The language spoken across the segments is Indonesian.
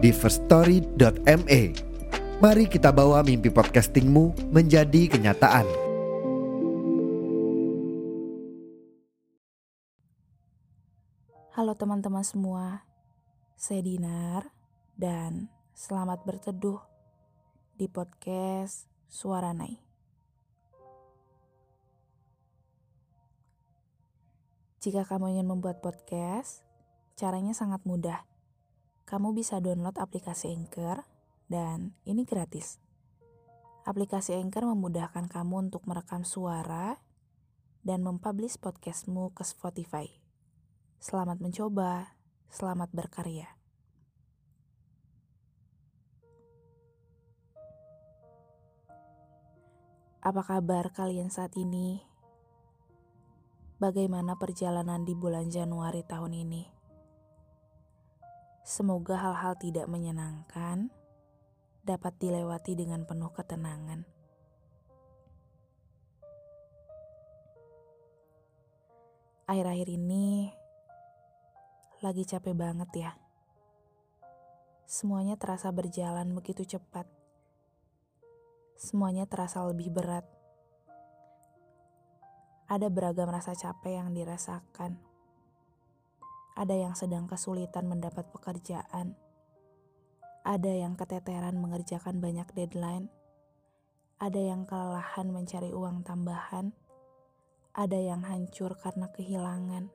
di firststory.me. Mari kita bawa mimpi podcastingmu menjadi kenyataan. Halo teman-teman semua, saya Dinar dan selamat berteduh di podcast Suara Nai. Jika kamu ingin membuat podcast, caranya sangat mudah. Kamu bisa download aplikasi Anchor dan ini gratis. Aplikasi Anchor memudahkan kamu untuk merekam suara dan mempublish podcastmu ke Spotify. Selamat mencoba, selamat berkarya. Apa kabar kalian saat ini? Bagaimana perjalanan di bulan Januari tahun ini? Semoga hal-hal tidak menyenangkan dapat dilewati dengan penuh ketenangan. Akhir-akhir ini lagi capek banget ya. Semuanya terasa berjalan begitu cepat. Semuanya terasa lebih berat. Ada beragam rasa capek yang dirasakan. Ada yang sedang kesulitan mendapat pekerjaan. Ada yang keteteran mengerjakan banyak deadline. Ada yang kelelahan mencari uang tambahan. Ada yang hancur karena kehilangan.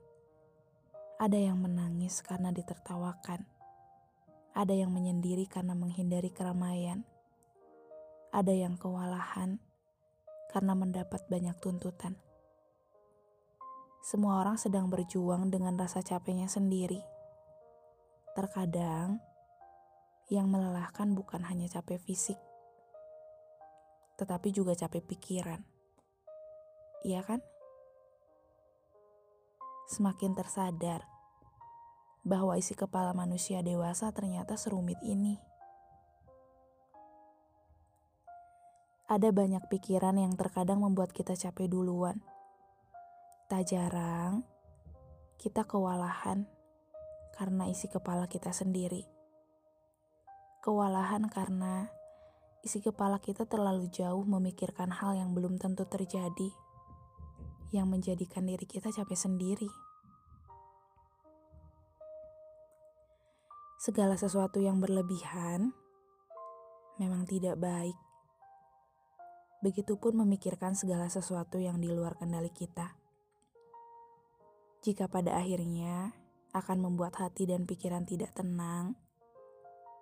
Ada yang menangis karena ditertawakan. Ada yang menyendiri karena menghindari keramaian. Ada yang kewalahan karena mendapat banyak tuntutan. Semua orang sedang berjuang dengan rasa capeknya sendiri. Terkadang, yang melelahkan bukan hanya capek fisik, tetapi juga capek pikiran. Iya kan? Semakin tersadar bahwa isi kepala manusia dewasa ternyata serumit ini. Ada banyak pikiran yang terkadang membuat kita capek duluan. Tak jarang kita kewalahan karena isi kepala kita sendiri. Kewalahan karena isi kepala kita terlalu jauh memikirkan hal yang belum tentu terjadi, yang menjadikan diri kita capek sendiri. Segala sesuatu yang berlebihan memang tidak baik. Begitupun memikirkan segala sesuatu yang di luar kendali kita. Jika pada akhirnya akan membuat hati dan pikiran tidak tenang,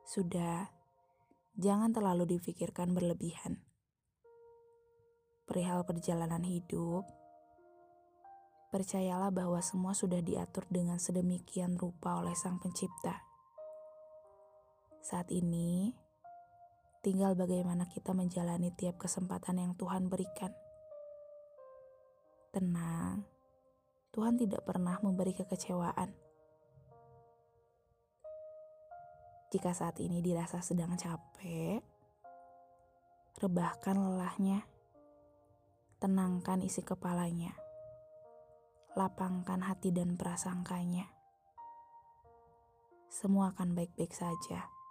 sudah jangan terlalu difikirkan berlebihan. Perihal perjalanan hidup, percayalah bahwa semua sudah diatur dengan sedemikian rupa oleh Sang Pencipta. Saat ini, tinggal bagaimana kita menjalani tiap kesempatan yang Tuhan berikan. Tenang, Tuhan tidak pernah memberi kekecewaan. Jika saat ini dirasa sedang capek, rebahkan lelahnya, tenangkan isi kepalanya, lapangkan hati dan prasangkanya. Semua akan baik-baik saja.